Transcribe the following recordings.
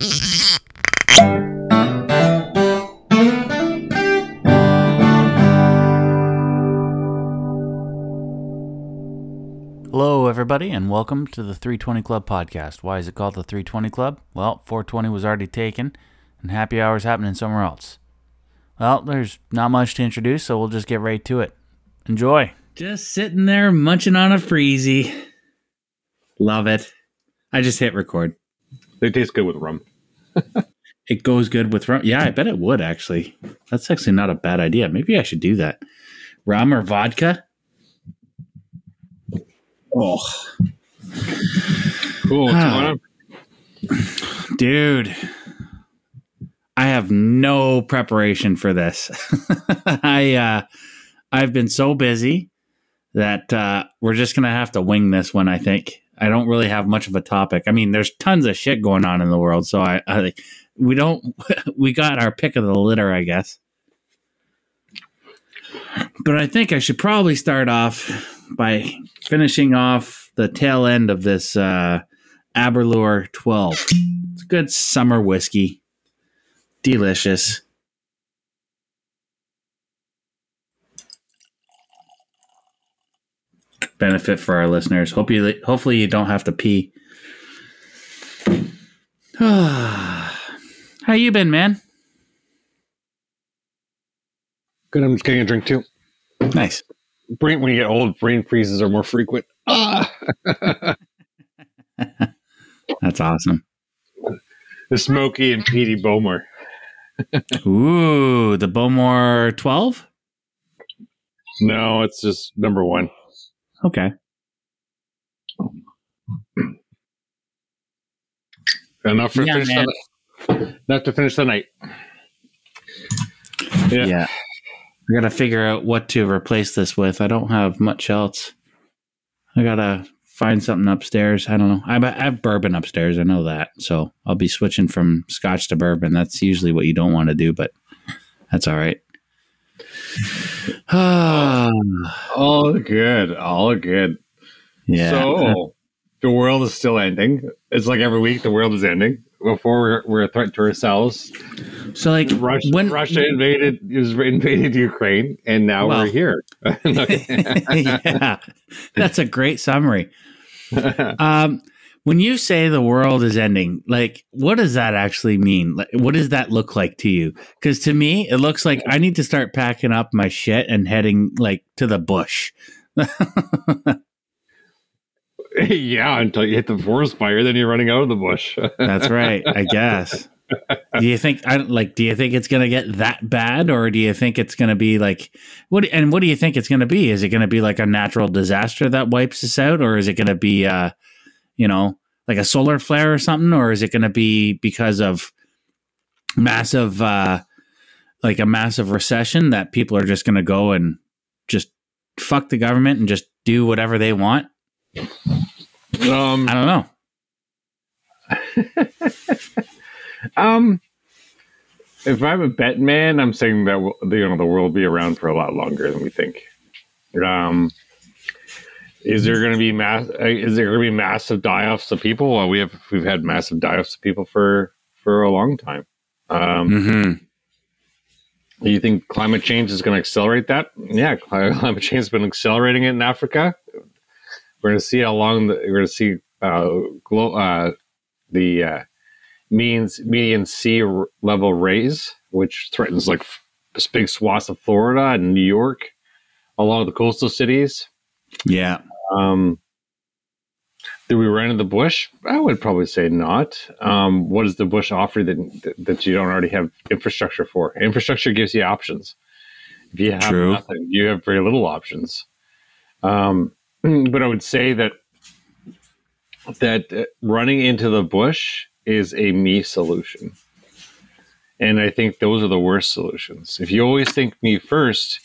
Hello, everybody, and welcome to the 320 Club podcast. Why is it called the 320 Club? Well, 420 was already taken, and happy hour's happening somewhere else. Well, there's not much to introduce, so we'll just get right to it. Enjoy. Just sitting there munching on a freezy. Love it. I just hit record. They taste good with rum. It goes good with rum. Yeah, I bet it would actually. That's actually not a bad idea. Maybe I should do that. Rum or vodka? Oh, Cool. What's going on? dude. I have no preparation for this. I uh I've been so busy that uh we're just going to have to wing this one, I think. I don't really have much of a topic. I mean, there's tons of shit going on in the world, so I, I we don't we got our pick of the litter, I guess. But I think I should probably start off by finishing off the tail end of this uh Aberlour 12. It's a good summer whiskey. Delicious. Benefit for our listeners. Hope you hopefully you don't have to pee. How you been, man? Good. I'm just getting a drink too. Nice. Brain, when you get old, brain freezes are more frequent. Ah! That's awesome. the Smoky and peaty Bowmore. Ooh, the Bowmore 12? No, it's just number one. Okay. Enough for Yeah, finish man. the, enough to finish the night. Yeah. Yeah. I gotta figure out what to replace this with. I don't have much else. I gotta find something upstairs. I don't know. I I have bourbon upstairs. I know that. So I'll be switching from scotch to bourbon. That's usually what you don't want to do, but that's all right. All good. All good. yeah. So the world is still ending. It's like every week the world is ending. Before we're, we're a threat to ourselves. so like Russia, when Russia invaded is invaded Ukraine, and now Well. we're here. yeah, that's a great summary. Um, when you say the world is ending, like, what does that actually mean? Like, what does that look like to you? Because to me, it looks like I need to start packing up my shit and heading like to the bush. yeah, until you hit the forest fire, then you're running out of the bush. That's right, I guess. Do you think I like? Do you think it's gonna get that bad, or do you think it's gonna be like what? And what do you think it's gonna be? Is it gonna be like a natural disaster that wipes us out, or is it gonna be, uh, you know, like a solar flare or something, or is it gonna be because of massive, uh, like a massive recession that people are just gonna go and just fuck the government and just do whatever they want? um, I don't know. um, if I'm a bet man, I'm saying that you know the world will be around for a lot longer than we think. Um, is there going to be mass? uh, Is there going to be massive die-offs of people? Well, we have we've had massive die-offs of people for for a long time. Um, hmm Do you think climate change is going to accelerate that? Yeah, climate change has been accelerating it in Africa. We're going to see how long the, we're going to see uh, glo- uh, the uh, means median sea r- level raise, which threatens like f- this big swaths of Florida and New York, along the coastal cities. Yeah. Um, do we run into the bush? I would probably say not. Um, what does the bush offer that that you don't already have infrastructure for? Infrastructure gives you options. If you have True. nothing, you have very little options. Um, but I would say that that uh, running into the bush is a me solution, and I think those are the worst solutions. If you always think me first,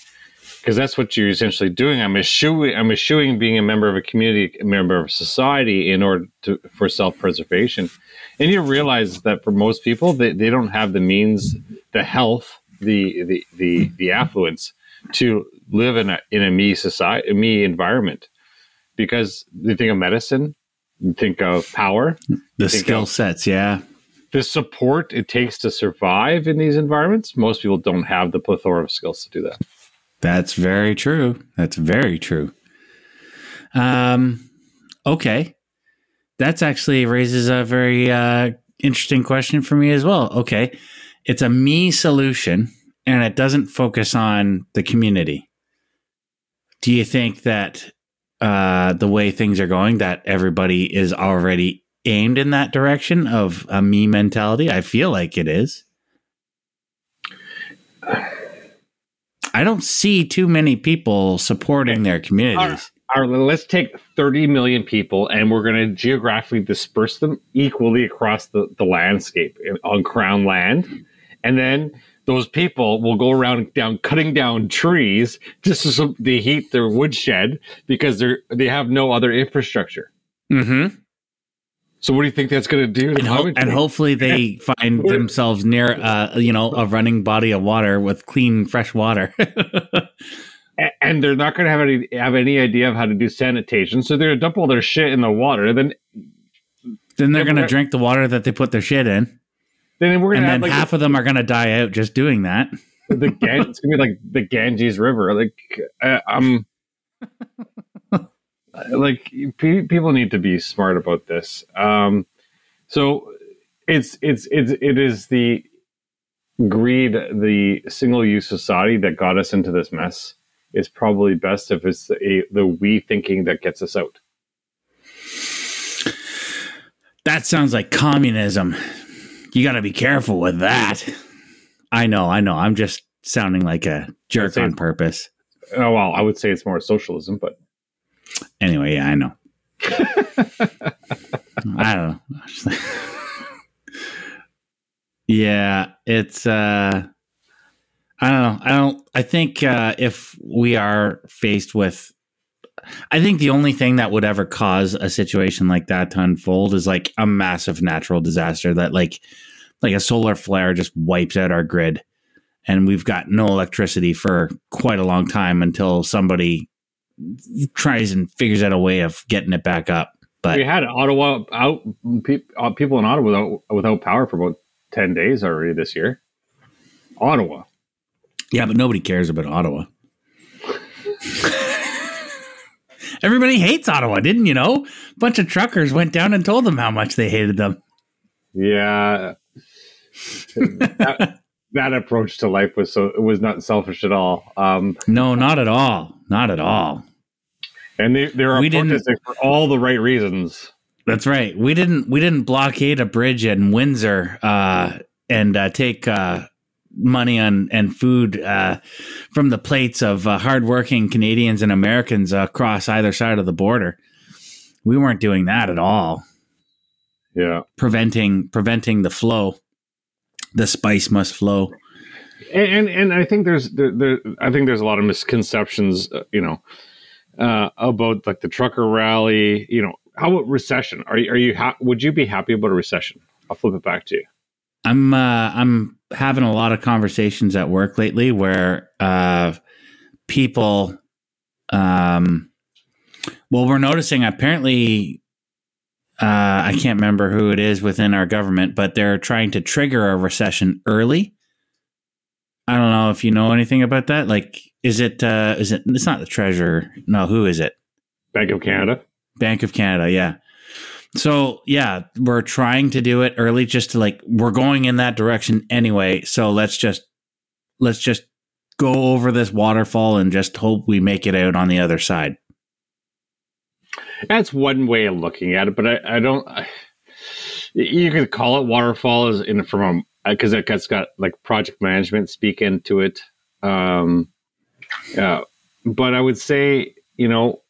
because that's what you're essentially doing. I'm eschewing, I'm eschewing being a member of a community, a member of society in order to for self preservation. And you realize that for most people, they, they don't have the means, the health, the the the, the affluence to live in a in a me society, a me environment, because they think of medicine, you think of power, The skill of- sets. Yeah. the support it takes to survive in these environments, most people don't have the plethora of skills to do that. That's very true. That's very true. Um, okay. That's actually raises a very uh, interesting question for me as well. Okay. It's a me solution and it doesn't focus on the community. Do you think that uh, the way things are going, that everybody is already aimed in that direction of a me mentality? I feel like it is. I don't see too many people supporting their communities. All right, let's take 30 million people and we're going to geographically disperse them equally across the, the landscape on crown land. And then those people will go around down cutting down trees just to, heat their woodshed because they're they have no other infrastructure. Mm-hmm. So what do you think that's going to do? And, ho- and, hopefully they find themselves near, uh, you know, a running body of water with clean, fresh water. and they're not going to have any have any idea of how to do sanitation, so they're going to dump all their shit in the water. Then, then they're going to drink the water that they put their shit in. Then we're going to and then like half a, of them are going to die out just doing that. The Gan- it's going to be like the Ganges River. Like uh, I'm. like people need to be smart about this. Um, so it's it's it's it is the greed, the single use society that got us into this mess. Is probably best if it's a, the we thinking that gets us out. That sounds like communism. You got to be careful with that. I know, I know. I'm just sounding like a jerk on purpose. Oh well, I would say it's more socialism, but Anyway, yeah, I know. I don't know. yeah, it's uh I don't know. I don't I think uh if we are faced with I think the only thing that would ever cause a situation like that to unfold is like a massive natural disaster that like like a solar flare just wipes out our grid and we've got no electricity for quite a long time until somebody tries and figures out a way of getting it back up. But we had Ottawa out uh, people in Ottawa without, without power for about ten days already this year. Ottawa. Yeah, but nobody cares about Ottawa. Everybody hates Ottawa, didn't you know? A bunch of truckers went down and told them how much they hated them. Yeah. that, that approach to life was so it was not selfish at all. Um, no, not at all. Not at all. And they they are we protesting for all the right reasons. That's right. We didn't we didn't blockade a bridge in Windsor uh, and uh, take uh, money on and food uh, from the plates of uh, hardworking Canadians and Americans across either side of the border. We weren't doing that at all. Yeah, preventing preventing the flow. The spice must flow. And and, and I think there's there, there, I think there's a lot of misconceptions. Uh, you know uh, about like the trucker rally. You know, how about recession? Are you, are you ha- would you be happy about a recession? I'll flip it back to you. I'm uh, I'm having a lot of conversations at work lately where uh, people, um, well, we're noticing apparently. Uh, I can't remember who it is within our government, but they're trying to trigger a recession early. I don't know if you know anything about that. Like, is it? Uh, is it? It's not the treasurer. No, who is it? Bank of Canada. Bank of Canada. Yeah. So yeah, we're trying to do it early, just to like we're going in that direction anyway. So let's just let's just go over this waterfall and just hope we make it out on the other side. That's one way of looking at it, but I, I don't. I, you could call it waterfall as in from because it's got like project management speak into it. Um, yeah, but I would say, you know,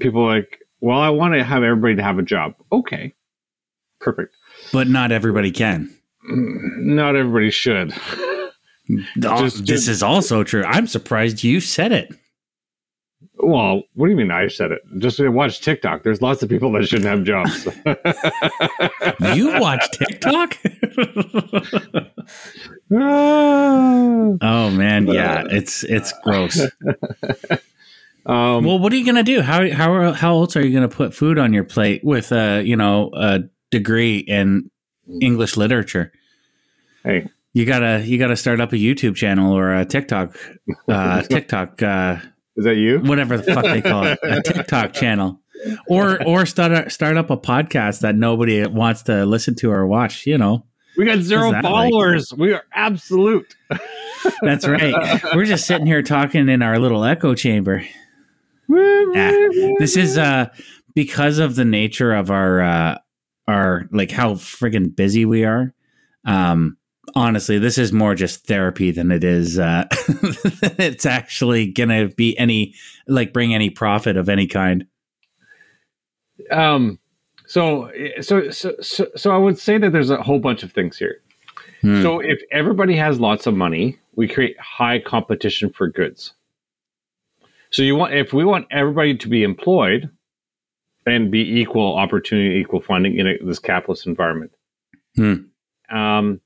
people like, well, I want to have everybody to have a job. Okay, perfect. But not everybody can. Not everybody should. just, this is also true. I'm surprised you said it. Well, what do you mean I said it? Just watch TikTok. There's lots of people that shouldn't have jobs. you watch TikTok? oh man, yeah, it's it's gross. Um, well, what are you gonna do? How how how else are you gonna put food on your plate with a you know a degree in English literature. Hey, You gotta you gotta start up a YouTube channel or a TikTok uh, TikTok uh, is that you? whatever the fuck they call it a TikTok channel. Or or start a, start up a podcast that nobody wants to listen to or watch. You know, We got zero that like? followers. we are absolute. that's right. We're just sitting here talking in our little echo chamber. Nah. This is uh because of the nature of our uh our like how friggin' busy we are. Um honestly, this is more just therapy than it is uh it's actually gonna be any like bring any profit of any kind. um. So, so, so, so, so I would say that there's a whole bunch of things here. Hmm. So, if everybody has lots of money, we create high competition for goods. So, you want if we want everybody to be employed and be equal opportunity, equal funding in a, this capitalist environment, Hmm. um,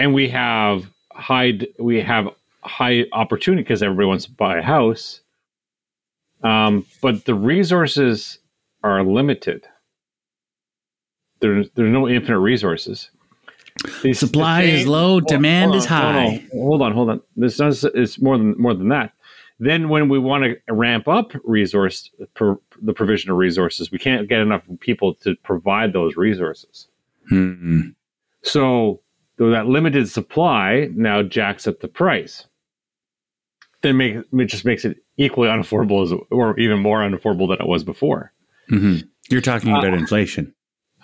and we have high we have high opportunity because everybody wants to buy a house, um, but the resources are limited. There's there's no infinite resources. The Supply is low, hold- demand hold is on, on, high. Hold on, hold on. This does it's more than more than that. Then when we want to ramp up resource per, the provision of resources, we can't get enough people to provide those resources. Hmm. So though that limited supply now jacks up the price. Then make it just makes it equally unaffordable as or even more unaffordable than it was before. Mhm. You're talking about Uh, inflation.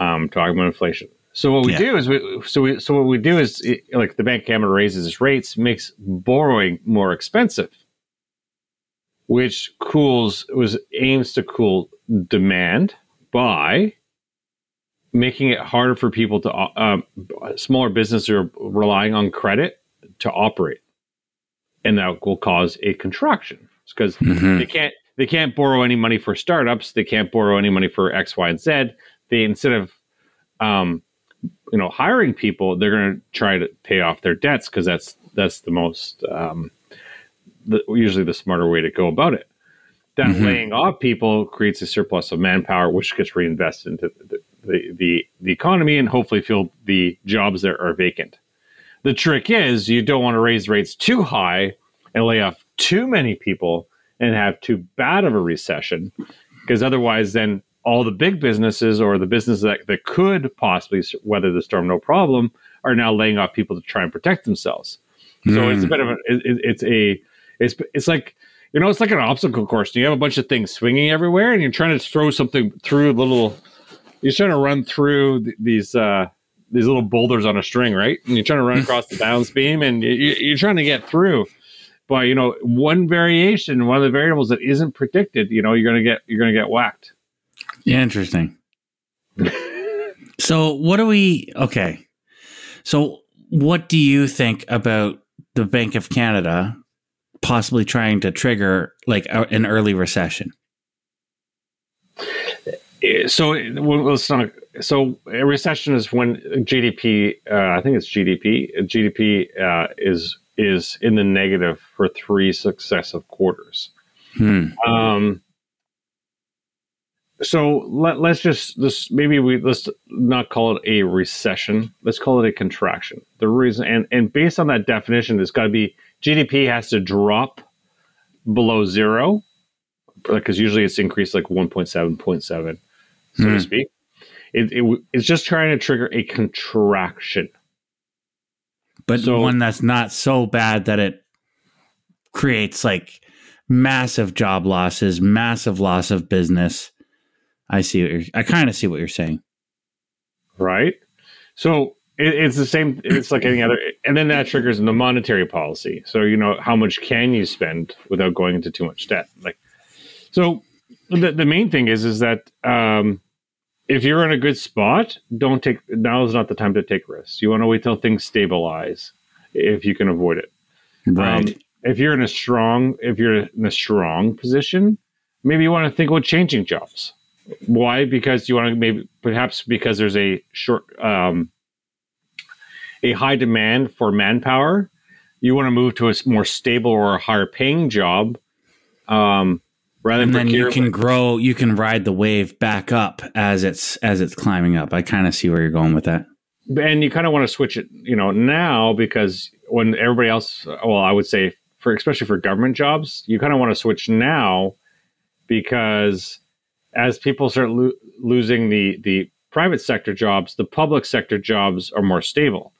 um, talking about inflation. So what we Yeah. do is we so we so what we do is it, like the Bank of Canada raises its rates, makes borrowing more expensive, which cools was aims to cool demand by making it harder for people to uh, um, smaller businesses are relying on credit to operate, and that will cause a contraction because Mhm. they can't they can't borrow any money for startups. They can't borrow any money for X, Y, and Z. They instead of um, you know hiring people, they're going to try to pay off their debts because that's that's the most um, the, usually the smarter way to go about it. That Mhm. laying off people creates a surplus of manpower, which gets reinvested into the the, the, the economy and hopefully fill the jobs that are vacant. The trick is you don't want to raise rates too high and lay off too many people and have too bad of a recession because otherwise then all the big businesses or the businesses that, that could possibly weather the storm no problem are now laying off people to try and protect themselves so it's a Mm. bit of a it- it's a it's it's like you know it's like an obstacle course you have a bunch of things swinging everywhere and you're trying to throw something through little you're trying to run through th- these uh these little boulders on a string right and you're trying to run across the balance beam and you, you- you're trying to get through but you know one variation one of the variables that isn't predicted you know you're gonna get you're gonna get whacked Yeah, interesting. so, what do we? Okay. So, what do you think about the Bank of Canada possibly trying to trigger like a, an early recession? So well, let's not so a recession is when gdp uh, i think it's gdp gdp uh, is is in the negative for three successive quarters. Hmm. um so let, let's just this maybe we let's not call it a recession. Let's call it a contraction. The reason and and based on that definition it's got to be gdp has to drop below zero because usually it's increased like 1.7 0.7 so Hmm. to speak it, it, it's just trying to trigger a contraction But So- one that's not so bad that it creates like massive job losses, massive loss of business. I see what you're. I kind of see what you're saying. right? So it, it's the same. It's like any other, and then that triggers the monetary policy. So you know how much can you spend without going into too much debt? Like, so the the main thing is is that um, if you're in a good spot, don't take. Now is not the time to take risks. You want to wait till things stabilize if you can avoid it. Right. Um, if you're in a strong, if you're in a strong position, maybe you want to think about changing jobs. Why? Because you want to maybe perhaps because there's a short, um, a high demand for manpower. You want to move to a more stable or a higher paying job, um, and then you can grow. You can ride the wave back up as it's as it's climbing up. I kind of see where you're going with that. and you kind of want to switch it, you know, now because when everybody else, well, I would say for especially for government jobs, you kind of want to switch now because as people start lo- losing the the private sector jobs, the public sector jobs are more stable.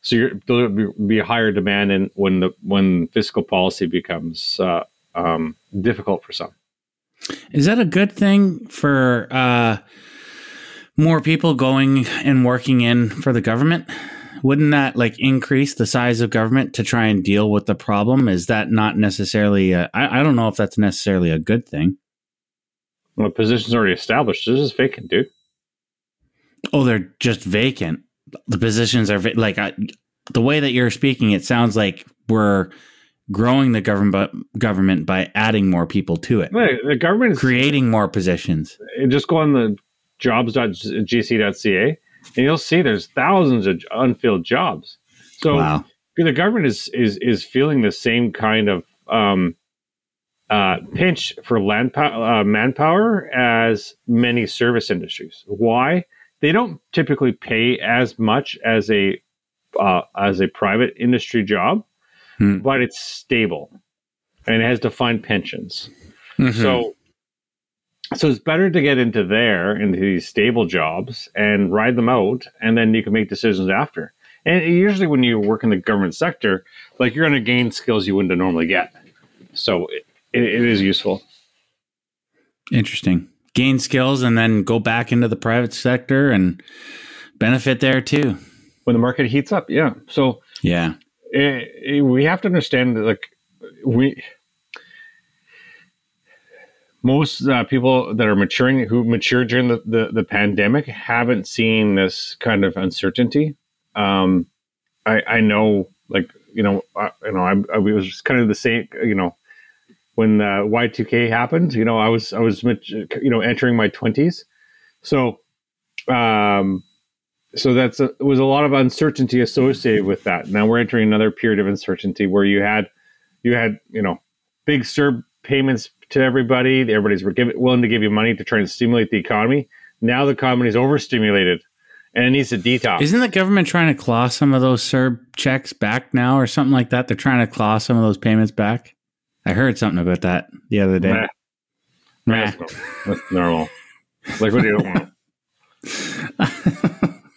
So you're, there'll be a higher demand in when the when fiscal policy becomes uh, um, difficult for some. Is that a good thing for uh, more people going and working in for the government? Wouldn't that like increase the size of government to try and deal with the problem? Is that not necessarily? I I don't know if that's necessarily a good thing. Well, the position's already established. This is vacant, dude. Oh, they're just vacant. The positions are va- like I, the way that you're speaking. It sounds like we're growing the government government by adding more people to it. The government is creating more positions. Just go on the jobs.gc.ca and you'll see there's thousands of unfilled jobs. So wow. the government is is is feeling the same kind of um, uh, pinch for land po- uh, manpower as many service industries. Why? They don't typically pay as much as a uh, as a private industry job, hmm. but it's stable and it has defined pensions. Mm-hmm. So so it's better to get into there into these stable jobs and ride them out and then you can make decisions after. And usually when you work in the government sector like you're going to gain skills you wouldn't normally get. So it, it, it is useful. Interesting. Gain skills and then go back into the private sector and benefit there too. When the market heats up yeah. So yeah it, eh, eh, we have to understand that like we most uh, people that are maturing who matured during the, the, the, pandemic haven't seen this kind of uncertainty. Um, I, I know, like you know, I, you know, I, I was kind of the same. You know, when uh, Y two K happened, you know, I was I was you know entering my twenties, so um, so that's a, it was a lot of uncertainty associated with that. Now we're entering another period of uncertainty where you had you had you know big CERB payments to everybody. Everybody's willing to give you money to try and stimulate the economy. Now the economy is overstimulated and it needs to detox. Isn't the government trying to claw some of those CERB checks back now or something like that? They're trying to claw some of those payments back. I heard something about that the other day. Nah. Nah. That's, that's normal. Like, what do you want?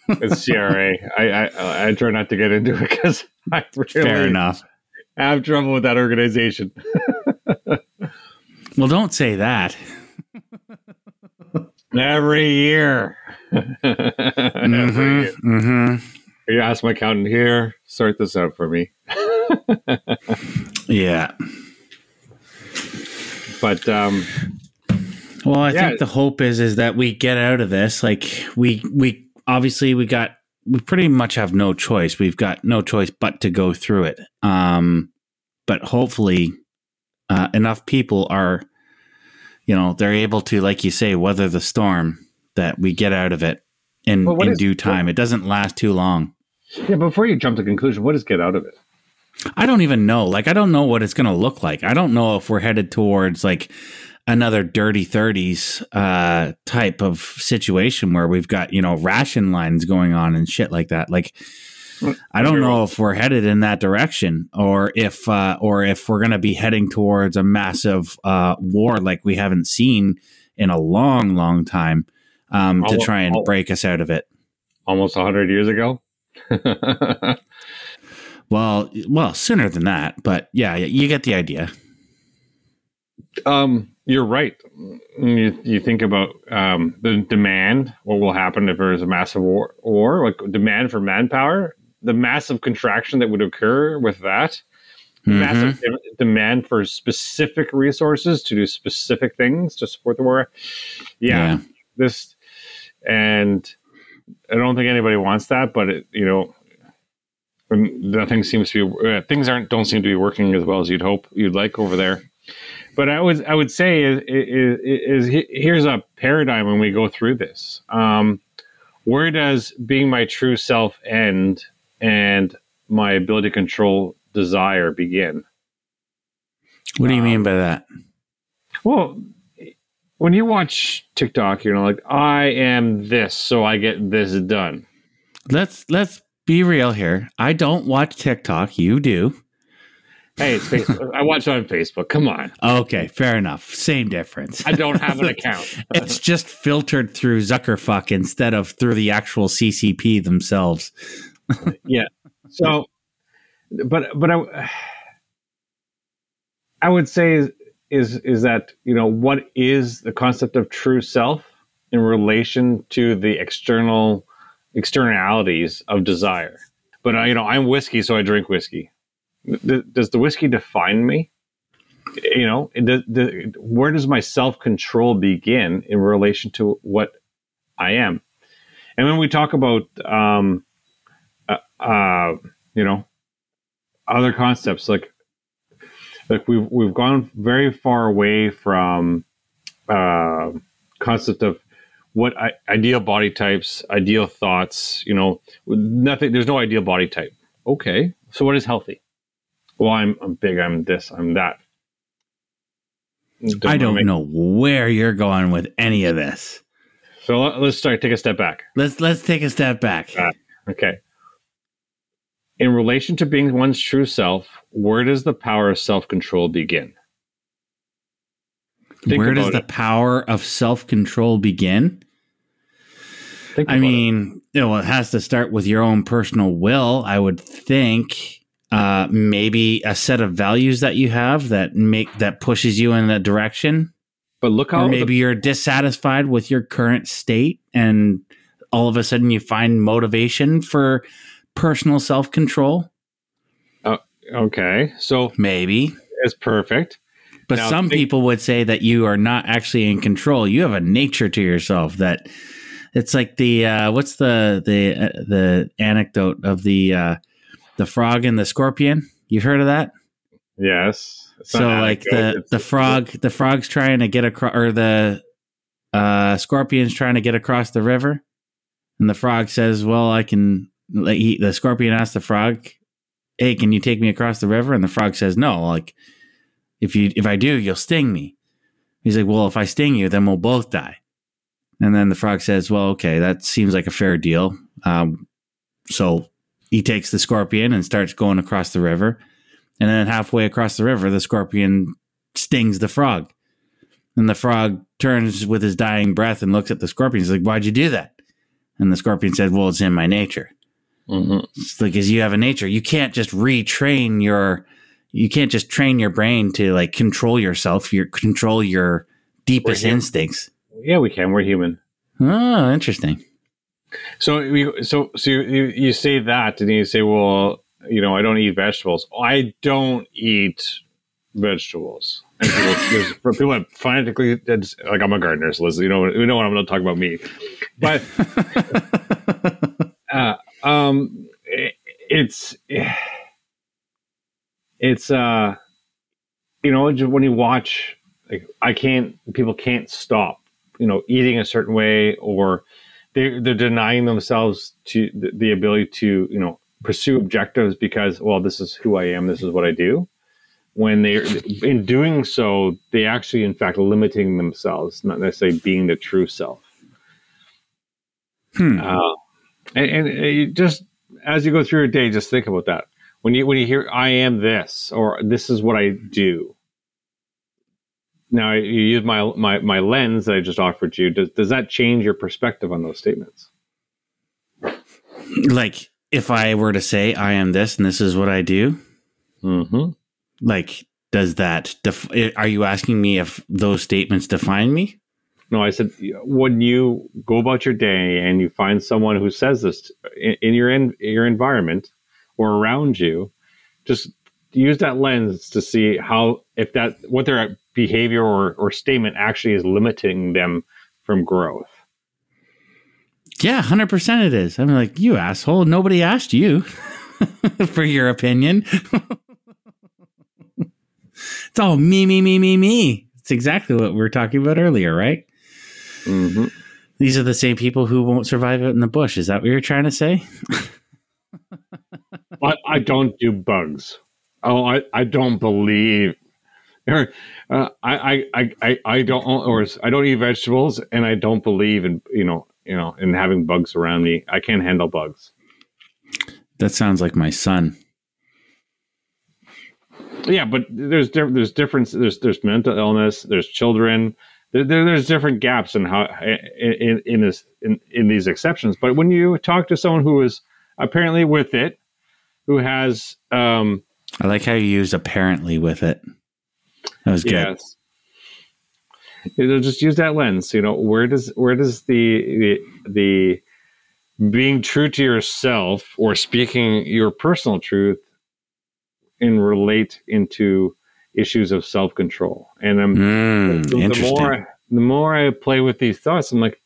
It's CRA. I, I I try not to get into it because I really fair enough. have trouble with that organization. Well, don't say that. Every year. mm-hmm, Every year. Mm-hmm. You ask my accountant here, sort this out for me. yeah. But um well, I yeah. think the hope is is that we get out of this. Like we we obviously we got we pretty much have no choice. We've got no choice but to go through it. Um but hopefully uh, enough people are, you know, they're able to, like you say, weather the storm that we get out of it in, well, in is, due time. What, it doesn't last too long. Yeah, before you jump to conclusion, what does get out of it? I don't even know. Like, I don't know what it's going to look like. I don't know if we're headed towards like another dirty 30s uh, type of situation where we've got, you know, ration lines going on and shit like that. Like, I don't know if we're headed in that direction, or if uh, or if we're going to be heading towards a massive uh, war like we haven't seen in a long, long time um, to try and break us out of it. Almost hundred years ago. well, well, sooner than that, but yeah, you get the idea. Um, you're right. You, you think about um, the demand. What will happen if there's a massive war? War, like demand for manpower the massive contraction that would occur with that, mm-hmm. massive demand for specific resources to do specific things to support the war. Yeah, yeah. this and I don't think anybody wants that, but it, you know, nothing seems to be uh, things aren't don't seem to be working as well as you'd hope you'd like over there. But I would I would say is, is, is here's a paradigm when we go through this. Um, where does being my true self end and my ability to control desire begin. What do you um, mean by that? Well, when you watch TikTok, you know, like I am this, so I get this done. let's let's be real here. I don't watch TikTok. You do. Hey, it's Facebook. I watch on Facebook. Come on. Okay, fair enough. Same difference. I don't have an account. it's just filtered through Zuckerfuck instead of through the actual CCP themselves. yeah. So, but but I, I would say is is that you know what is the concept of true self in relation to the external externalities of desire. But uh, you know, I'm whiskey, so I drink whiskey. Does the whiskey define me? You know, the, the, where does my self control begin in relation to what I am? And when we talk about, um, uh, uh, you know, other concepts like like we've we've gone very far away from uh, concept of what I, ideal body types, ideal thoughts, you know, nothing, there's no ideal body type. Okay. So what is healthy? Well, I'm, I'm big, I'm this, I'm that. Don't I don't make... know where you're going with any of this. So let's start, take a step back. Let's, let's take a step back. Uh, okay. In relation to being one's true self, where does the power of self control begin? Think where does the power of self control begin? I mean, it. well, it has to start with your own personal will. I would think uh, maybe a set of values that you have that make that pushes you in that direction. But look how or maybe the- you're dissatisfied with your current state, and all of a sudden you find motivation for personal self control. Uh, okay, so maybe it's perfect. But now, some think- people would say that you are not actually in control. You have a nature to yourself that it's like the uh, what's the the uh, the anecdote of the uh, the frog and the scorpion? You've heard of that? Yes. So like the the frog the frog's trying to get across or the uh, scorpion's trying to get across the river, and the frog says, "Well, I can." He, the scorpion asks the frog, "Hey, can you take me across the river?" And the frog says, "No. Like if you if I do, you'll sting me." He's like, "Well, if I sting you, then we'll both die." And then the frog says, Well, okay, that seems like a fair deal. Um, so he takes the scorpion and starts going across the river. And then halfway across the river, the scorpion stings the frog. And the frog turns with his dying breath and looks at the scorpion. He's like, Why'd you do that? And the scorpion said, Well, it's in my nature. Mm-hmm. It's like, as you have a nature, you can't just retrain your, you can't just train your brain to like control yourself, your control your deepest instincts yeah, we can. We're human. Oh, interesting. So we so so you, you say that, and you say, well, you know, I don't eat vegetables. I don't eat vegetables. And people, for people that frantically, like I'm a gardener, so you know, you know what I'm going to talk about me, but uh, um, it, it's it's uh, you know, when you watch, like I can't, people can't stop you know eating a certain way or they they're denying themselves to the, the ability to you know pursue objectives because well this is who I am this is what I do. When they in doing so they actually in fact limiting themselves not necessarily being the true self. Hmm. uh, and, and you just as you go through your day just think about that. When you when you hear I am this or this is what I do now you use my my my lens that I just offered you. Does does that change your perspective on those statements? Like if I were to say I am this and this is what I do, mm-hmm. like does that def- are you asking me if those statements define me? No, I said when you go about your day and you find someone who says this in, in your in, your environment or around you, just use that lens to see how if that what their behavior or, or statement actually is limiting them from growth. Yeah, hundred percent it is. I'm like, you asshole, nobody asked you for your opinion. it's all me, me, me, me, me. It's exactly what we were talking about earlier, right? Mm-hmm. These are the same people who won't survive out in the bush. Is that what you're trying to say? I, I don't do bugs. Oh, I, I don't believe. Uh, I, I, I, I don't, or I don't eat vegetables, and I don't believe in you know, you know, in having bugs around me. I can't handle bugs. That sounds like my son. Yeah, but there's there's difference. There's there's mental illness. There's children. There, there, there's different gaps in how in in this in, in these exceptions. But when you talk to someone who is apparently with it, who has um, I like how you used apparently with it. That was good. yes, know, just use that lens. You know, where does where does the the the being true to yourself or speaking your personal truth in relate into issues of self control? And I'm Mm, the, the more I, the more I play with these thoughts, I'm like,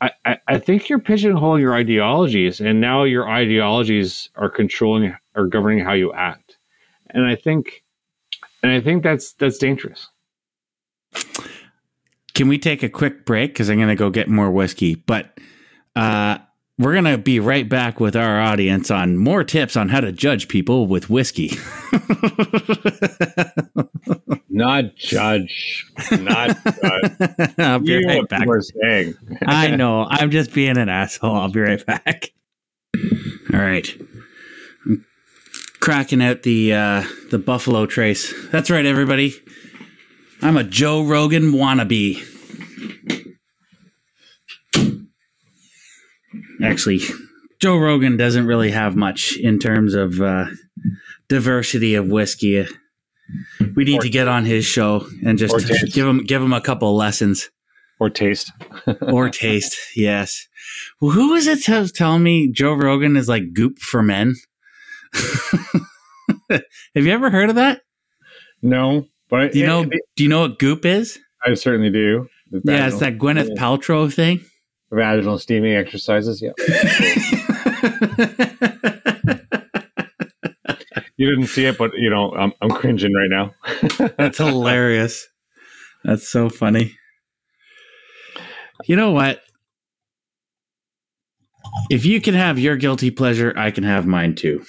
I, I, I think you're pigeonholing your ideologies, and now your ideologies are controlling or governing how you act. And I think, and I think that's that's dangerous. Can we take a quick break? Because I'm going to go get more whiskey. But uh, we're going to be right back with our audience on more tips on how to judge people with whiskey. Not judge, not judge. I'll be you know right back. saying. I know. I'm just being an asshole. I'll be right back. All right. I'm cracking out the uh, the Buffalo Trace. That's right, everybody. I'm a Joe Rogan wannabe. Actually, Joe Rogan doesn't really have much in terms of uh, diversity of whiskey. We need Or to get on his show and just give him give him a couple lessons or taste. or taste. Yes. Well, who was it was telling me Joe Rogan is like goop for men? Have you ever heard of that? No, but Do you know? it- Do you know what goop is? I certainly do. Yeah, it's that Gwyneth Paltrow thing. vaginal steaming exercises. Yeah, you didn't see it, but you know, I'm, I'm cringing right now. That's hilarious. That's so funny. You know what? If you can have your guilty pleasure, I can have mine too.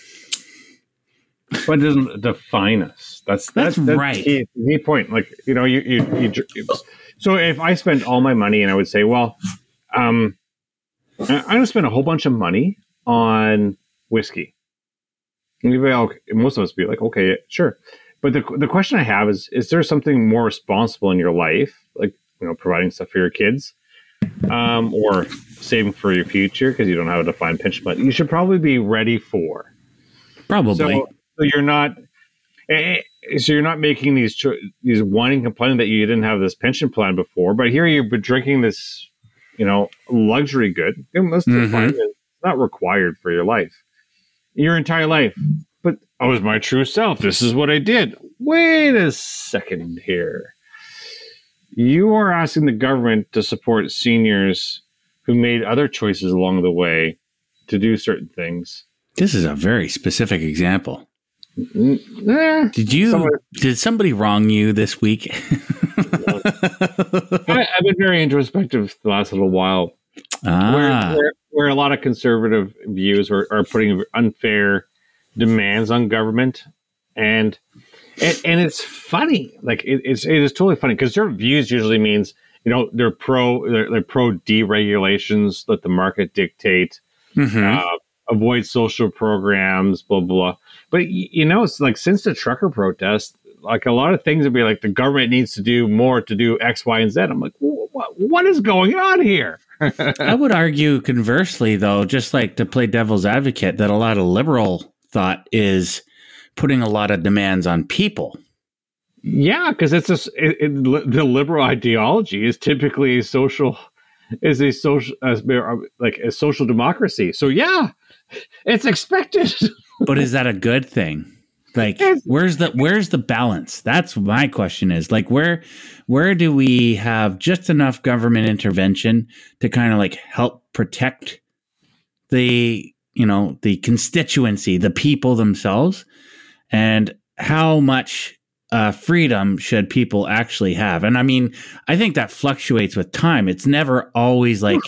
But it doesn't define us. That's that's, That's that's right. Key, the point. Like you know, you, you you so if I spent all my money and I would say, well, um, I'm going to spend a whole bunch of money on whiskey. You'd most of us be like, okay, sure. But the the question I have is, is there something more responsible in your life, like you know, providing stuff for your kids, um, or saving for your future because you don't have a defined pension, but you should probably be ready for. Probably. So, so you're not. eh, eh, So you're not making these cho- these whining complaining that you didn't have this pension plan before, but here you've been drinking this, you know, luxury good. Most of the Mhm. time, it's not required for your life, your entire life. But I was my true self. This is what I did. Wait a second here. You are asking the government to support seniors who made other choices along the way to do certain things. this is a very specific example. Mm, eh, Did you? Somebody- did somebody wrong you this week? I, I've been very introspective the last little while, ah, where, where where a lot of conservative views are, are putting unfair demands on government, and and, and it's funny, like it, it's it is totally funny because their views usually means you know they're pro they're, they're pro deregulations, let the market dictate, mhm. uh, avoid social programs, blah blah. But you know, it's like since the trucker protest, like a lot of things would be like the government needs to do more to do X, Y, and Z. I'm like, what, what is going on here? I would argue conversely, though, just like to play devil's advocate, that a lot of liberal thought is putting a lot of demands on people. Yeah, because it's a, s- it, it, the liberal ideology is typically a social is a social uh, like a social democracy. So yeah, it's expected. But is that a good thing? Like, where's the where's the balance? That's my question. Is like where where do we have just enough government intervention to kind of like help protect the you know the constituency, the people themselves, and how much uh, freedom should people actually have? And I mean, I think that fluctuates with time. It's never always like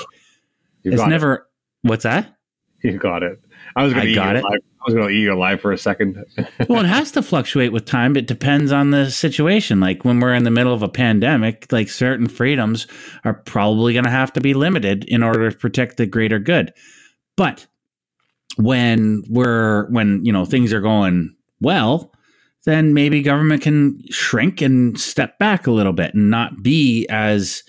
it's never. What's that? You got it. I was going to eat you it. alive. I was going to eat you alive for a second. well, it has to fluctuate with time. It depends on the situation. Like when we're in the middle of a pandemic, like certain freedoms are probably going to have to be limited in order to protect the greater good. But when we're when you know things are going well, then maybe government can shrink and step back a little bit and not be as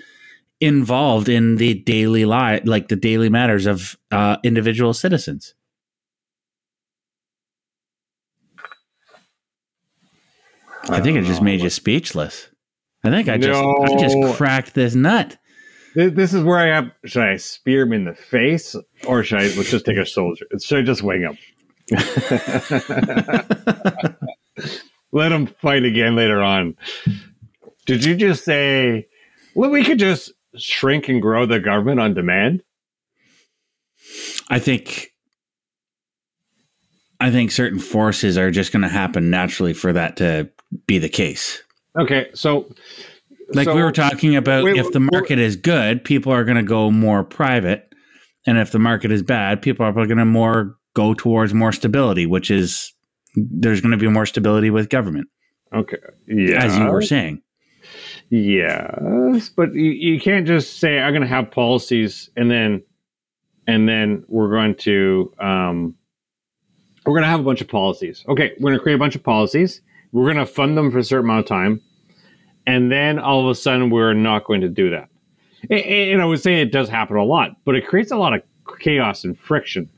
involved in the daily life, like the daily matters of uh, individual citizens. I think it just made you speechless. I think I just I just cracked this nut. This, this is where I have. Should I spear him in the face, or should I? Let's just take a soldier. Should I just wing him? Let him fight again later on. Did you just say? Well, we could just shrink and grow the government on demand. I think I think certain forces are just going to happen naturally for that to be the case. Okay, so Like so- we were talking about, wait, if the wait, market is good, people are going to go more private, and if the market is bad, people are going to more go towards more stability, which is there's going to be more stability with government, Okay, yeah, as you were saying. Yes, but you, you can't just say I'm going to have policies and then and then we're going to um, we're going to have a bunch of policies. Okay, we're going to create a bunch of policies. We're going to fund them for a certain amount of time, and then all of a sudden we're not going to do that. And, I would say it does happen a lot, but it creates a lot of chaos and friction.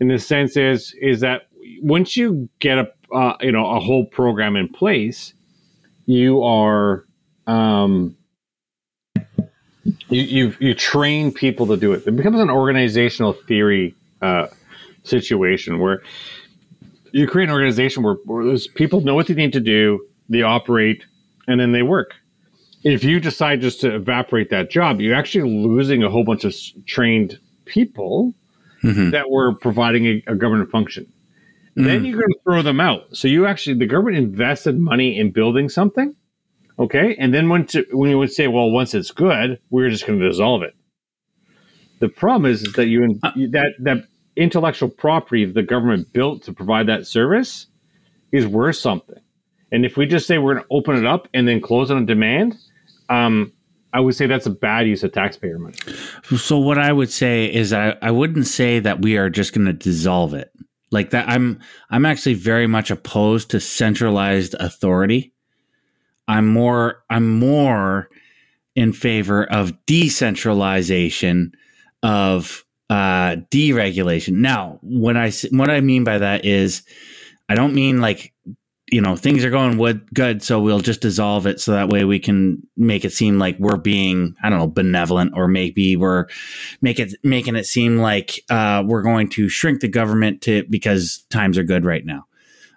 In the sense is is that once you get a uh, you know a whole program in place, you are um, you you you train people to do it. It becomes an organizational theory uh, situation where you create an organization where, where those people know what they need to do, they operate, and then they work. If you decide just to evaporate that job, you're actually losing a whole bunch of trained people Mhm. that were providing a, a government function. Then you're going to throw them out. So you actually, the government invested money in building something, okay? And then when to, when you would say, well, once it's good, we're just going to dissolve it. The problem is, is that you that that intellectual property the government built to provide that service is worth something. And if we just say we're going to open it up and then close it on demand, um, I would say that's a bad use of taxpayer money. So what I would say is I, I wouldn't say that we are just going to dissolve it. Like that I'm I'm actually very much opposed to centralized authority. I'm more I'm more in favor of decentralization of uh deregulation. Now, when I what I mean by that is I don't mean like you know things are going wood good so we'll just dissolve it so that way we can make it seem like we're being i don't know benevolent or maybe we're make it making it seem like uh, we're going to shrink the government to because times are good right now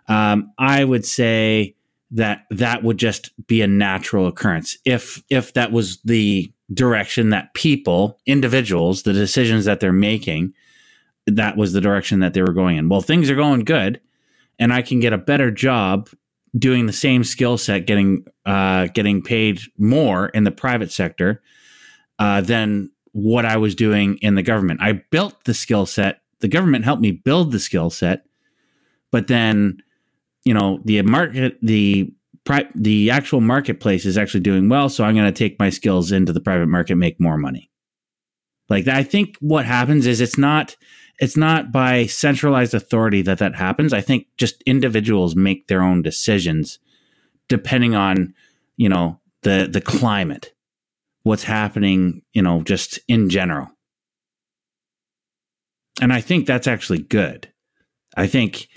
um, i would say that that would just be a natural occurrence if if that was the direction that people individuals the decisions that they're making that was the direction that they were going in well things are going good and I can get a better job doing the same skill set, getting uh, getting paid more in the private sector uh, than what I was doing in the government. I built the skill set. The government helped me build the skill set, but then you know the market the pri- the actual marketplace is actually doing well so i'm going to take my skills into the private market make more money like i think what happens is it's not it's not by centralized authority that that happens. I think just individuals make their own decisions depending on, you know, the the climate, what's happening, you know, just in general. And I think that's actually good. I think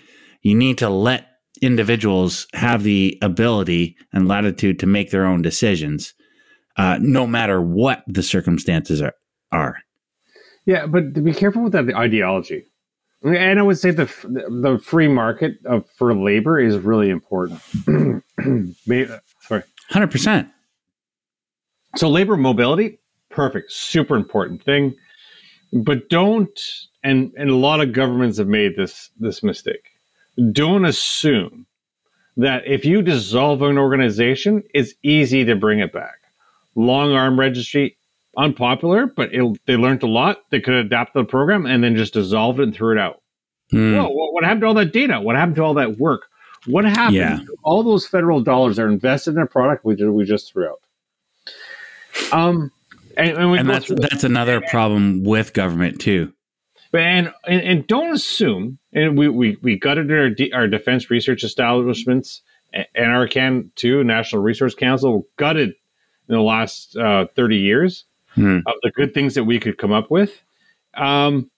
you need to let individuals have the ability and latitude to make their own decisions, uh, no matter what the circumstances are. are. Yeah, but to be careful with that ideology. And I would say the the free market of, for labor is really important. Sorry. Hundred percent. So labor mobility, perfect, super important thing. But don't and and a lot of governments have made this this mistake. Don't assume that if you dissolve an organization, it's easy to bring it back. Long arm registry, unpopular, but it, they learned a lot. They could adapt the program and then just dissolved it and threw it out. Whoa, what, what happened to all that data? What happened to all that work? What happened? Yeah. to All those federal dollars are invested in a product we, we just threw out. Um, and, and, we and that's that's another problem with government too. And, and, and don't assume, and we we, we gutted our de- our defense research establishments, NRCan too, National Resource Council, gutted in the last uh, thirty years Hmm. of the good things that we could come up with. Um,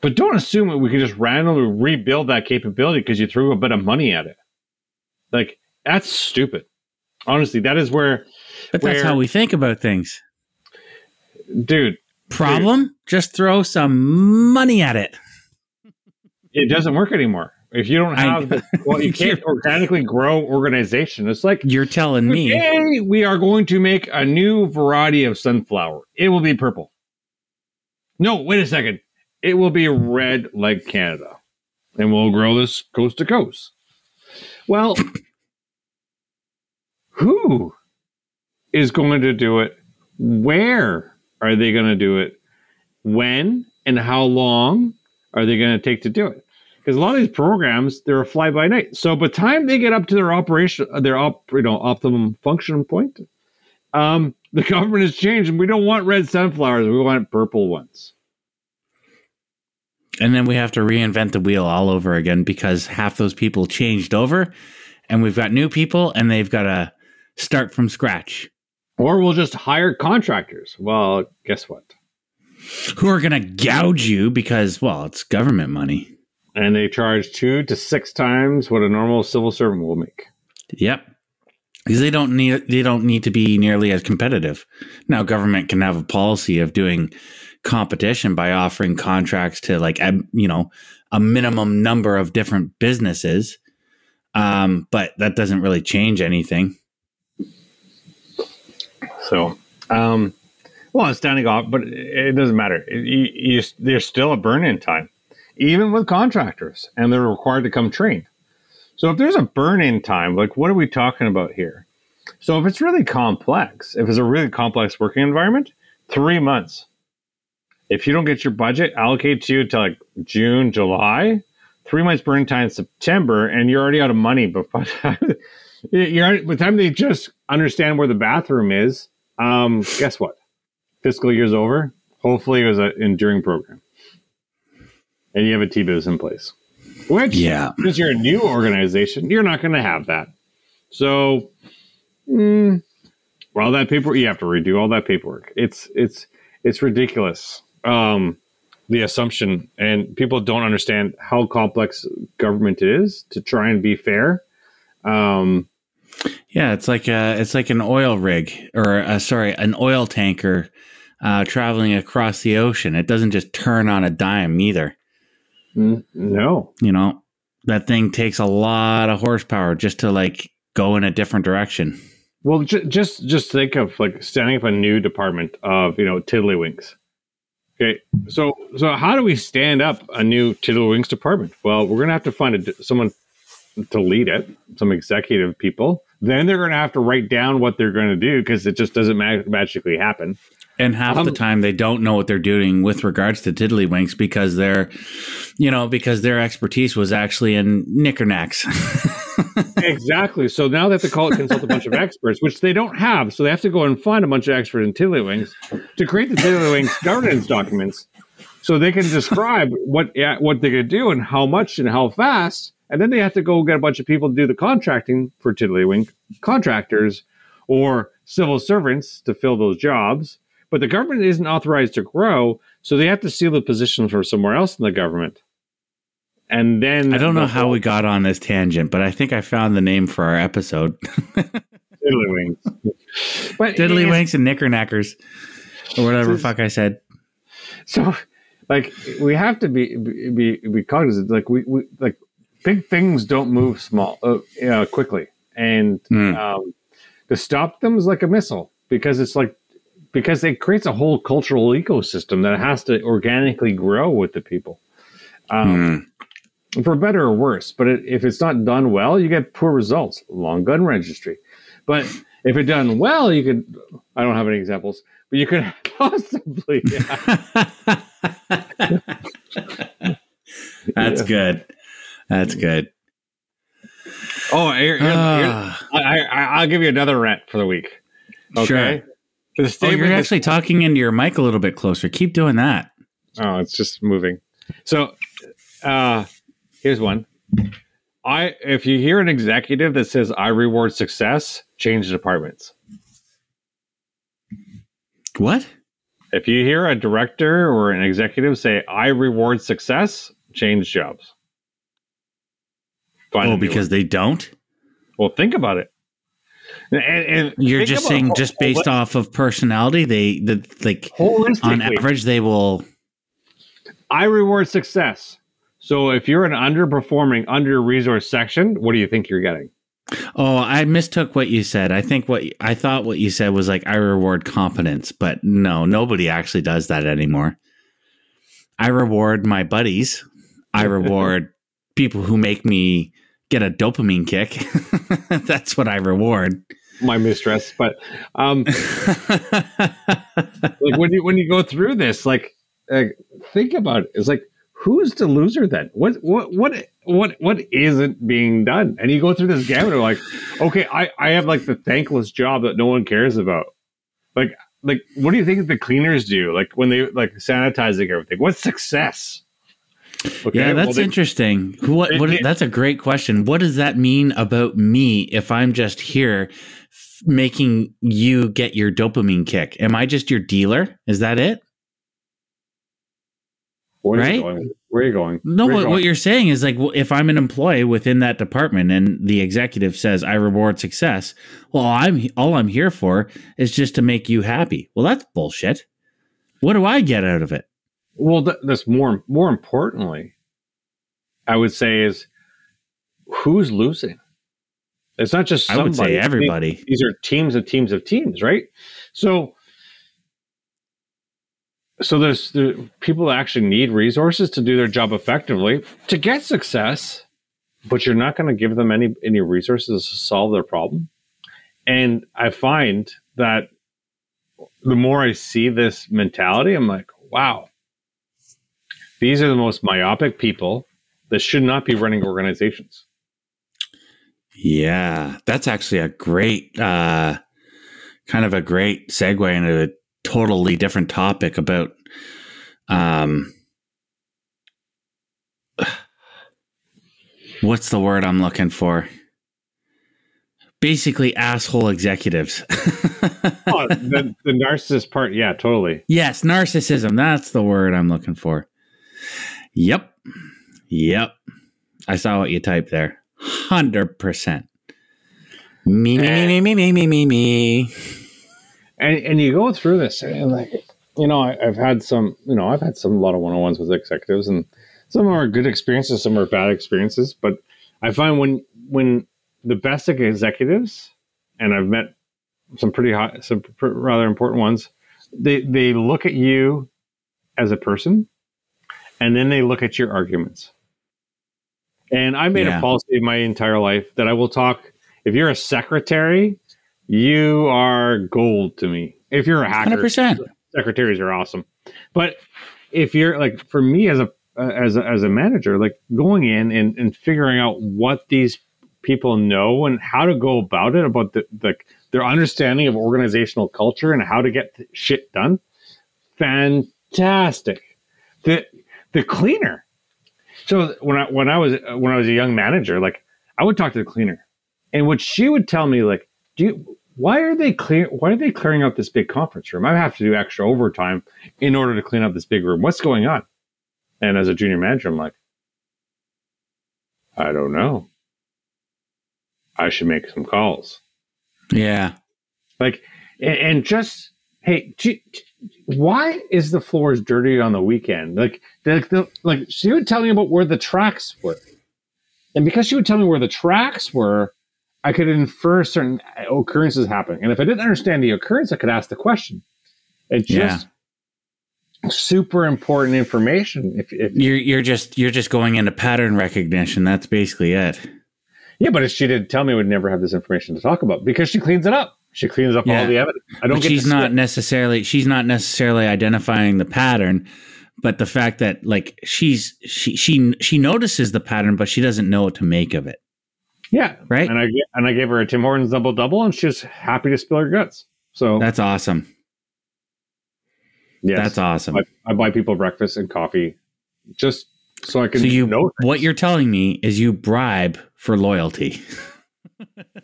but don't assume that we can just randomly rebuild that capability because you threw a bit of money at it. Like that's stupid. Honestly, that is where, But that's Where- how we think about things. dude, Problem? Just throw some money at it. It doesn't work anymore. If you don't I- have, the, well, you can't organically grow organization. It's like You're telling me. We are going to make a new variety of sunflower. It will be purple. No, wait a second. It will be red like Canada. And we'll grow this coast to coast. Well, who is going to do it? Where are they going to do it? When and how long are they going to take to do it? Because a lot of these programs, they're a fly by night. So by the time they get up to their operation, their op, you know, optimum function point, um, the government has changed, and we don't want red sunflowers. We want purple ones. And then we have to reinvent the wheel all over again because half those people changed over and we've got new people and they've got to start from scratch. Or we'll just hire contractors. Well, guess what? Who are going to gouge you because, well, it's government money. And they charge two to six times what a normal civil servant will make. Yep. Because they don't need they don't need to be nearly as competitive. Now government can have a policy of doing competition by offering contracts to like you know a minimum number of different businesses. Um, but that doesn't really change anything. So, um, well, it's standing off, but it doesn't matter. It- you, you, there's still a burn in time, even with contractors, and they're required to come trained. So, if there's a burn in time, like what are we talking about here? So, if it's really complex, if it's a really complex working environment, three months. If you don't get your budget allocated to you to like June, July, three months burn time in September, and you're already out of money. But by the time they just understand where the bathroom is, um, guess what? Fiscal year's over. Hopefully, it was an enduring program, and you have a T-biz in place. Which, Yeah. because you're a new organization, you're not going to have that. So, mm, well, that paper you have to redo all that paperwork. It's it's it's ridiculous. Um, the assumption, and people don't understand how complex government is to try and be fair. Um, Yeah, it's like a, it's like an oil rig or uh sorry, an oil tanker uh, traveling across the ocean. It doesn't just turn on a dime either. No, You know, that thing takes a lot of horsepower just to like go in a different direction. Well, ju- just just think of like standing up a new department of you know tiddlywinks. Okay, so so how do we stand up a new tiddlywinks department? Well, we're gonna have to find a, someone to lead it, some executive people. Then they're gonna have to write down what they're gonna do because it just doesn't ma- magically happen. And half Um, the time they don't know what they're doing with regards to tiddlywinks because they're, you know, because their expertise was actually in knickknacks. exactly. So now they have to call it consult a bunch of experts, which they don't have. So they have to go and find a bunch of experts in tiddlywinks to create the tiddlywinks governance documents, so they can describe what what they could do and how much and how fast. And then they have to go get a bunch of people to do the contracting for tiddlywink contractors or civil servants to fill those jobs. But the government isn't authorized to grow, so they have to steal the position from somewhere else in the government. And then I don't know how we got on this tangent, but I think I found the name for our episode. tiddlywinks. but Tiddlywinks and knickerknackers. Or whatever the fuck I said. so like we have to be be be cognizant like we, we like big things don't move small uh, know, quickly and Mm. um, to stop them is like a missile because it's like because it creates a whole cultural ecosystem that has to organically grow with the people um, Mm. for better or worse but it, if it's not done well you get poor results long gun registry but if it's done well you could i don't have any examples but you could possibly That's Yeah. good. That's good. Oh, here, here- here- Ah. I, I, I'll give you another rant for the week. Okay. Sure. The Oh, statement you're is- actually talking into your mic a little bit closer. Keep doing that. Oh, it's just moving. So, uh, here's one. I if you hear an executive that says I reward success, change departments. What? If you hear a director or an executive say I reward success, change jobs. Find oh, because they don't. Well, think about it. And, and you're just saying, just based off of personality, they the like on average they will. I reward success. So if you're an underperforming, under resourced section, what do you think you're getting? Oh, I mistook what you said. I think what I thought what you said was like I reward competence, but no, nobody actually does that anymore. I reward my buddies. I reward people who make me get a dopamine kick. That's what I reward. My mistress, but um, like when you when you go through this, like, like think about it. It's like who's the loser then? What what what what what isn't being done? And you go through this gamut of like, okay, I I have like the thankless job that no one cares about. Like like what do you think the cleaners do? Like when they like sanitizing everything. What's success? Okay, yeah, that's well, they, interesting. What, what? that's a great question. What does that mean about me if I'm just here f- making you get your dopamine kick? Am I just your dealer? Is that it? Where right? Going? Where are you going? No, what, you what, you're saying is like, well, if I'm an employee within that department and the executive says I reward success, well, I'm all I'm here for is just to make you happy. Well, that's bullshit. What do I get out of it? Well, th- that's more more importantly, I would say is who's losing. It's not just somebody. I would say everybody. These are teams of teams of teams, right? So, so there's the people actually need resources to do their job effectively to get success, but you're not going to give them any any resources to solve their problem. And I find that the more I see this mentality, I'm like, wow, these are the most myopic people that should not be running organizations. Yeah, that's actually a great, uh, kind of a great segue into a totally different topic about, um, what's the word I'm looking for? Basically, asshole executives. oh, the, the narcissist part, yeah, totally. Yes, narcissism. That's the word I'm looking for. Yep. Yep. I saw what you typed there. 100%. Me, me, me, me, me, me, me, me. And, and you go through this eh, and like, you know, I, have had some, you know, I've had some, a lot of one-on-ones with executives and some are good experiences, some are bad experiences. But I find when, when the best executives, and I've met some pretty high, some rather important ones, they, they look at you as a person and then they look at your arguments. And I made yeah. a policy in my entire life that I will talk. If you're a secretary, you are gold to me. If you're a hacker, 100%. secretaries are awesome. But if you're like for me as a as a, as a manager, like going in and, and figuring out what these people know and how to go about it, about the, the their understanding of organizational culture and how to get shit done, fantastic. The the cleaner. So when I when I was when I was a young manager, like I would talk to the cleaner, and what she would tell me, like, do you, why are they clear? Why are they clearing out this big conference room? I have to do extra overtime in order to clean up this big room. What's going on? And as a junior manager, I'm like, I don't know. I should make some calls. Yeah. Like, and, and just hey, why is the floors dirty on the weekend? Like, the, the, like she would tell me about where the tracks were, and because she would tell me where the tracks were, I could infer certain uh, occurrences happening. And if I didn't understand the occurrence, I could ask the question. It's just yeah. super important information. If, if you're you're just you're just going into pattern recognition, that's basically it. Yeah, but if she didn't tell me, we'd never have this information to talk about because she cleans it up. She cleans up yeah. all the evidence. I don't. But she's not necessarily. She's not necessarily identifying the pattern, but the fact that like she's she she she notices the pattern, but she doesn't know what to make of it. Yeah. Right. And I and I gave her a Tim Hortons double double, and she's happy to spill her guts. So that's awesome. Yes. That's awesome. I, I buy people breakfast and coffee just so I can So you, know. what you're telling me is you bribe for loyalty.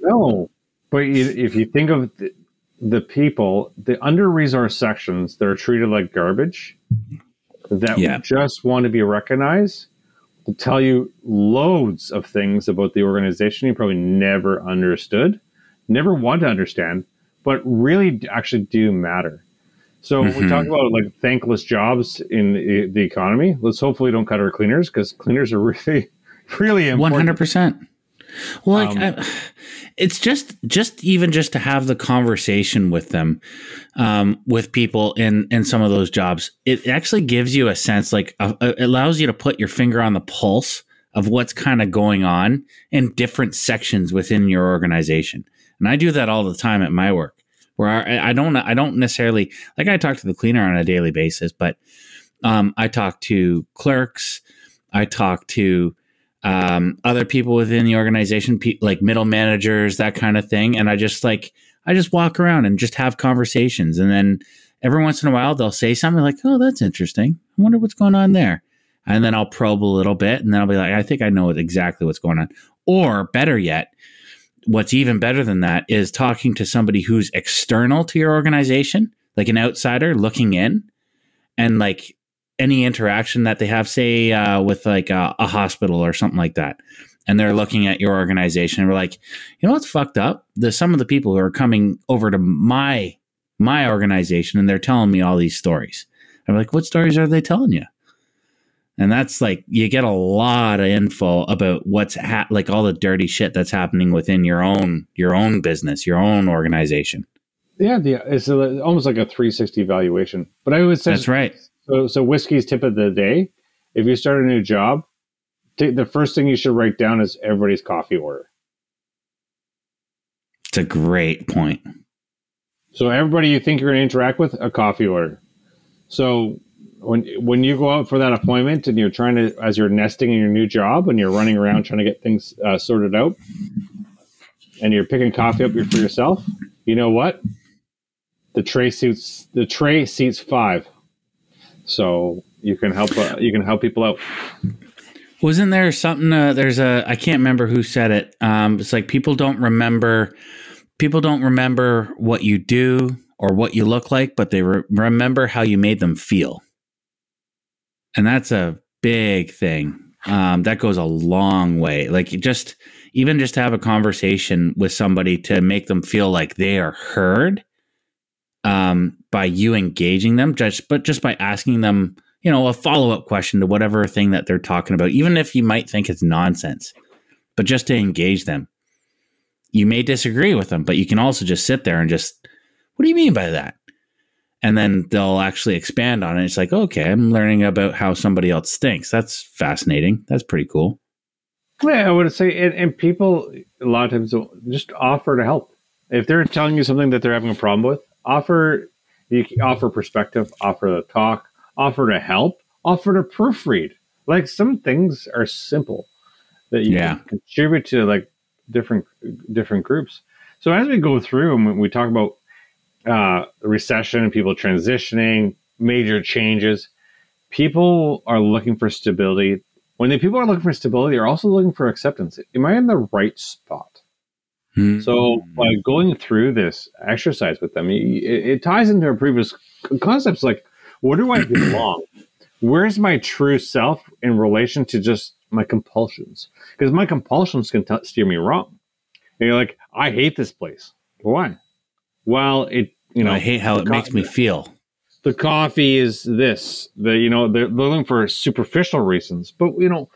No, but if you think of the, the people, the under resourced sections that are treated like garbage, that Yeah. just want to be recognized, will tell you loads of things about the organization you probably never understood, never want to understand, but really actually do matter. So when we talk mm-hmm. about like thankless jobs in the, the economy. Let's hopefully don't cut our cleaners because cleaners are really, really important. hundred percent. Well, like, Um, I, it's just just even just to have the conversation with them, um, with people in in some of those jobs, it actually gives you a sense, like uh, it allows you to put your finger on the pulse of what's kind of going on in different sections within your organization. And I do that all the time at my work, where I, I don't I don't necessarily like I talk to the cleaner on a daily basis, but um, I talk to clerks, I talk to um, other people within the organization, pe- like middle managers, that kind of thing. And I just like, I just walk around and just have conversations. And then every once in a while, they'll say something like, oh, that's interesting. I wonder what's going on there. And then I'll probe a little bit and then I'll be like, I think I know exactly what's going on. Or better yet, what's even better than that is talking to somebody who's external to your organization, like an outsider looking in and like any interaction that they have, say, uh, with like a, a hospital or something like that, and they're looking at your organization and we're like, you know what's fucked up? There's some of the people who are coming over to my my organization and they're telling me all these stories. I'm like, what stories are they telling you? And that's like you get a lot of info about what's ha- like all the dirty shit that's happening within your own your own business, your own organization. Yeah, the, it's a, almost like a 360 valuation. But I would say That's right. So, so whiskey's tip of the day. If you start a new job, the first thing you should write down is everybody's coffee order. It's a great point. So everybody you think you're going to interact with, a coffee order. So when when you go out for that appointment and you're trying to, as you're nesting in your new job and you're running around trying to get things uh, sorted out, and you're picking coffee up for yourself, you know what? The tray suits the tray seats five, so you can help uh, you can help people out. Wasn't there something? Uh, there's a I can't remember who said it. Um, it's like people don't remember. People don't remember what you do or what you look like, but they re- remember how you made them feel, and that's a big thing. Um, that goes a long way. Like just even just to have a conversation with somebody to make them feel like they are heard um, by you engaging them, just but just by asking them you know, a follow up question to whatever thing that they're talking about, even if you might think it's nonsense, but just to engage them. You may disagree with them, but you can also just sit there and just, what do you mean by that? And then they'll actually expand on it. It's like, okay, I'm learning about how somebody else thinks. That's fascinating. That's pretty cool. Yeah, I would say, and, and people a lot of times just offer to help. If they're telling you something that they're having a problem with, offer you offer perspective, offer to talk, offer to help, offer to proofread. Like some things are simple that you Yeah. can contribute to like different different groups. So as we go through and we talk about uh, recession, people transitioning, major changes, people are looking for stability. When the people are looking for stability, they're also looking for acceptance. Am I in the right spot? Hmm. So by going through this exercise with them, it, it ties into our previous concepts like, where do I belong? Where's my true self in relation to just my compulsions? Because my compulsions can t- steer me wrong. And you're like, I hate this place. Why? Well, it you know I hate how it the makes me feel. the coffee is this. The you know they're looking for superficial reasons, but you know,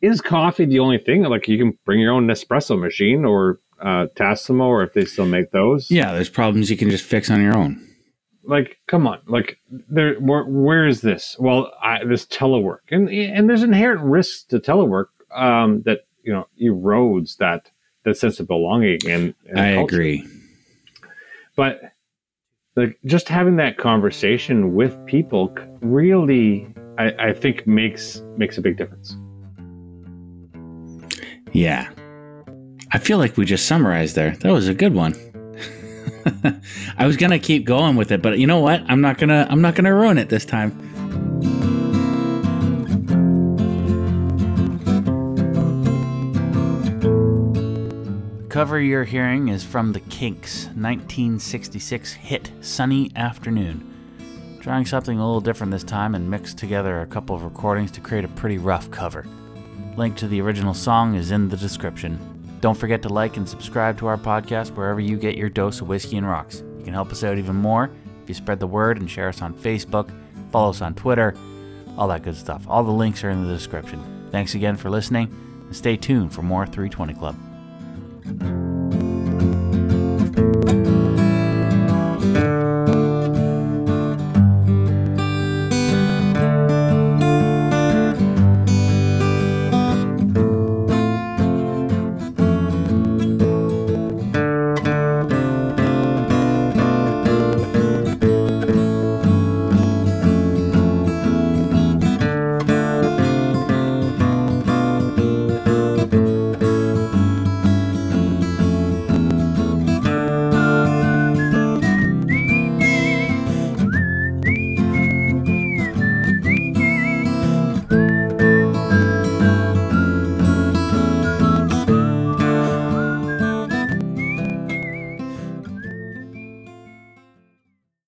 is coffee the only thing? Like you can bring your own Nespresso machine or uh, Tassimo, or if they still make those. Yeah, there's problems you can just fix on your own. Like, come on. Like, there. Where, where is this? Well, I, this telework, and and there's inherent risks to telework um, that you know erodes that that sense of belonging. And, and I culture. agree. but like just having that conversation with people really I, I think makes makes a big difference Yeah. I feel like we just summarized there. That was a good one. I was gonna keep going with it, but you know what? I'm not gonna. I'm not gonna ruin it this time. cover you're hearing is from the Kinks' 1966 hit Sunny Afternoon. Trying something a little different this time and mixed together a couple of recordings to create a pretty rough cover. Link to the original song is in the description. Don't forget to like and subscribe to our podcast wherever you get your dose of whiskey and rocks. You can help us out even more if you spread the word and share us on Facebook, follow us on Twitter, all that good stuff. All the links are in the description. Thanks again for listening, and stay tuned for more 320 Club.